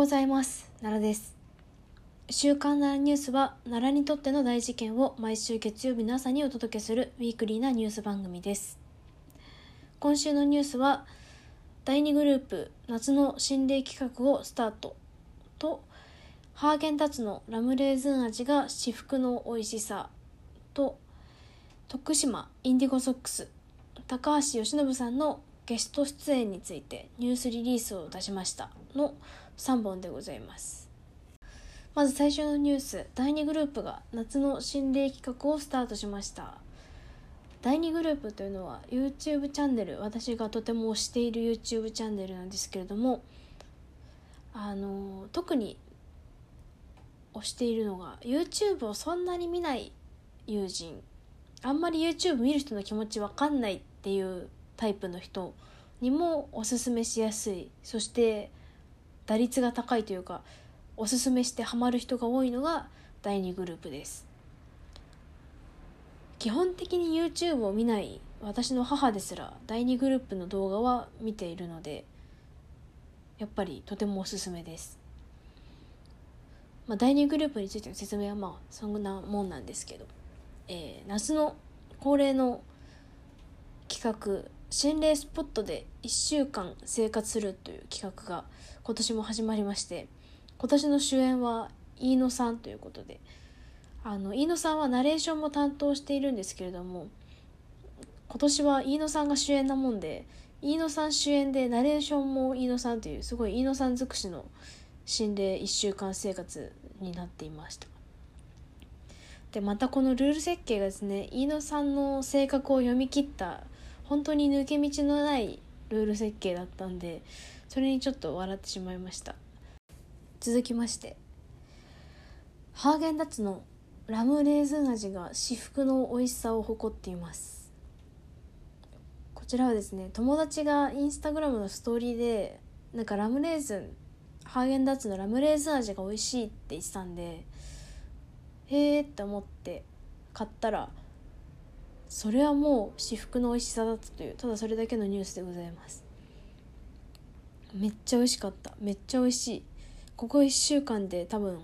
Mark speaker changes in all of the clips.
Speaker 1: ございます。奈良です。週刊奈良ニュースは奈良にとっての大事件を毎週月曜日の朝にお届けするウィークリーなニュース番組です。今週のニュースは第2グループ夏の心霊企画をスタート。とハーゲンダッツのラムレーズン味が至福の美味しさ。と徳島インディゴソックス高橋由伸さんのゲスト出演についてニュースリリースを出しましたの3本でございます。まず最初のニュース第2グループが夏の心霊企画をスタートしました。第2グループというのは YouTube チャンネル私がとても推している YouTube チャンネルなんですけれどもあの特に推しているのが YouTube をそんなに見ない友人。あんまり YouTube 見る人の気持ちわかんないっていうタイプの人にもおすすめしやすい。そして打率が高いというかおすすめしてハマる人が多いのが第2グループです。基本的に YouTube を見ない私の母ですら第2グループの動画は見ているのでやっぱりとてもおすすめです、まあ、第2グループについての説明はまあそんなもんなんですけど、えー、夏の恒例の企画心霊スポットで1週間生活するという企画が今年も始まりまして今年の主演は飯野さんということであの飯野さんはナレーションも担当しているんですけれども今年は飯野さんが主演なもんで飯野さん主演でナレーションも飯野さんというすごい飯野さん尽くしの心霊1週間生活になっていました。でまたこのルール設計がですね飯野さんの性格を読み切った本当に抜け道のないルール設計だったんでそれにちょっと笑ってしまいました。続きましてハーゲンダッツのラムレーズン味が至福の美味しさを誇っています。こちらはですね友達がインスタグラムのストーリーでなんかラムレーズンハーゲンダッツのラムレーズン味が美味しいって言ってたんでへえって思って買ったらそれはもう至福の美味しさだったというただそれだけのニュースでございます。めっちゃ美味しかった。めっちゃ美味しい。ここ1週間で多分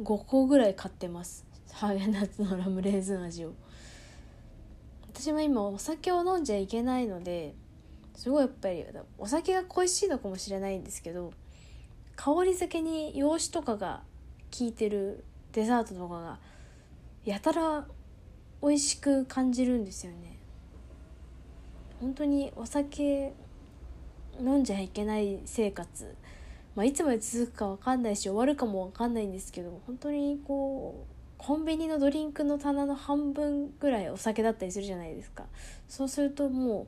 Speaker 1: 5個ぐらい買ってます。ハーゲンダッツのラムレーズン味を。私も今お酒を飲んじゃいけないのですごいやっぱりお酒が恋しいのかもしれないんですけど香り付けに洋酒とかが効いてるデザートとかがやたら美味しく感じるんですよね。本当にお酒飲んじゃいけない生活、まあ、いつまで続くか分かんないし終わるかも分かんないんですけど本当にこうコンビニのドリンクの棚の半分ぐらいお酒だったりするじゃないですか。そうするともう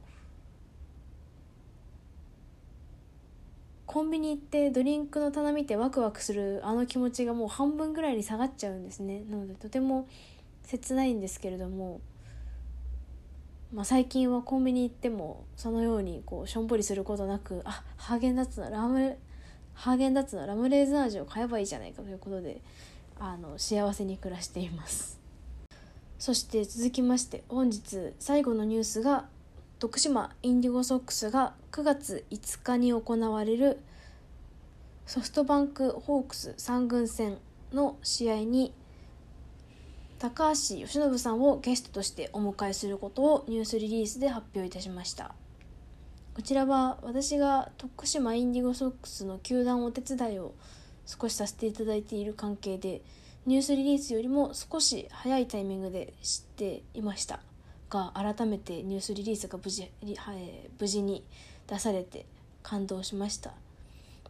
Speaker 1: コンビニ行ってドリンクの棚見てワクワクするあの気持ちがもう半分ぐらいに下がっちゃうんですね。なのでとても切ないんですけれども、まあ、最近はコンビニ行ってもそのようにこうしょんぼりすることなくあハーゲンダッツのラムハーゲンダッツのラムレーズン味を買えばいいじゃないかということであの幸せに暮らしています。そして続きまして本日最後のニュースが徳島インディゴソックスが9月5日に行われるソフトバンクホークス3軍戦の試合に高橋由伸さんをゲストとしてお迎えすることをニュースリリースで発表いたしました。こちらは私が徳島インディゴソックスの球団お手伝いを少しさせていただいている関係でニュースリリースよりも少し早いタイミングで知っていましたが改めてニュースリリースが無事,、はい、無事に出されて感動しました。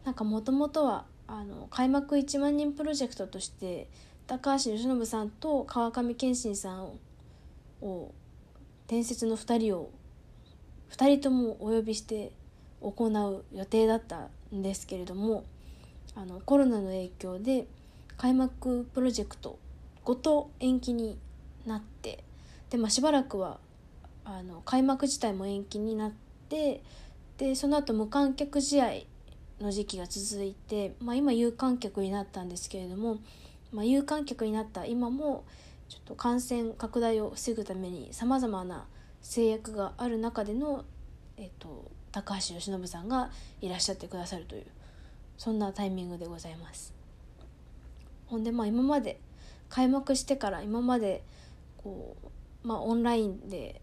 Speaker 1: なんかもともとはあの開幕1万人プロジェクトとして高橋由伸さんと川上憲伸さんを伝説の2人を2人ともお呼びして行う予定だったんですけれどもあのコロナの影響で開幕プロジェクトごと延期になってで、まあ、しばらくはあの開幕自体も延期になってでその後無観客試合の時期が続いて、まあ、今有観客になったんですけれどもまあ、有観客になった。今もちょっと感染拡大を防ぐためにさまざまな制約がある中での、えっと、高橋由伸さんがいらっしゃってくださるというそんなタイミングでございます。ほんでまあ今まで開幕してから今までこうまあオンラインで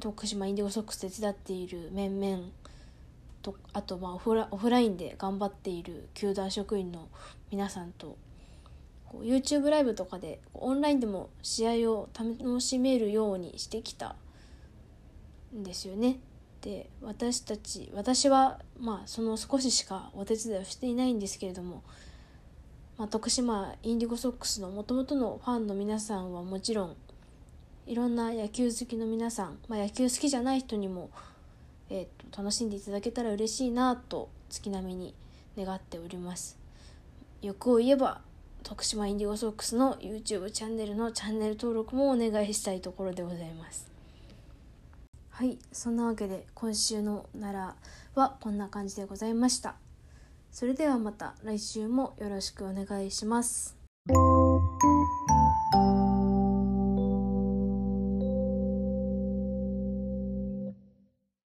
Speaker 1: 徳島インディゴソックス手伝っている面々とあとまあオフラオフラインで頑張っている球団職員の皆さんとこう YouTube ライブとかでオンラインでも試合を楽しめるようにしてきたんですよね。で私たち私はまあその少ししかお手伝いをしていないんですけれども、まあ、徳島インディゴソックスのもともとのファンの皆さんはもちろんいろんな野球好きの皆さん、まあ、野球好きじゃない人にも、えーと、楽しんでいただけたら嬉しいなと月並みに願っております欲を言えば徳島インディゴソックスの YouTube チャンネルのチャンネル登録もお願いしたいところでございますはいそんなわけで今週の奈良はこんな感じでございましたそれではまた来週もよろしくお願いします。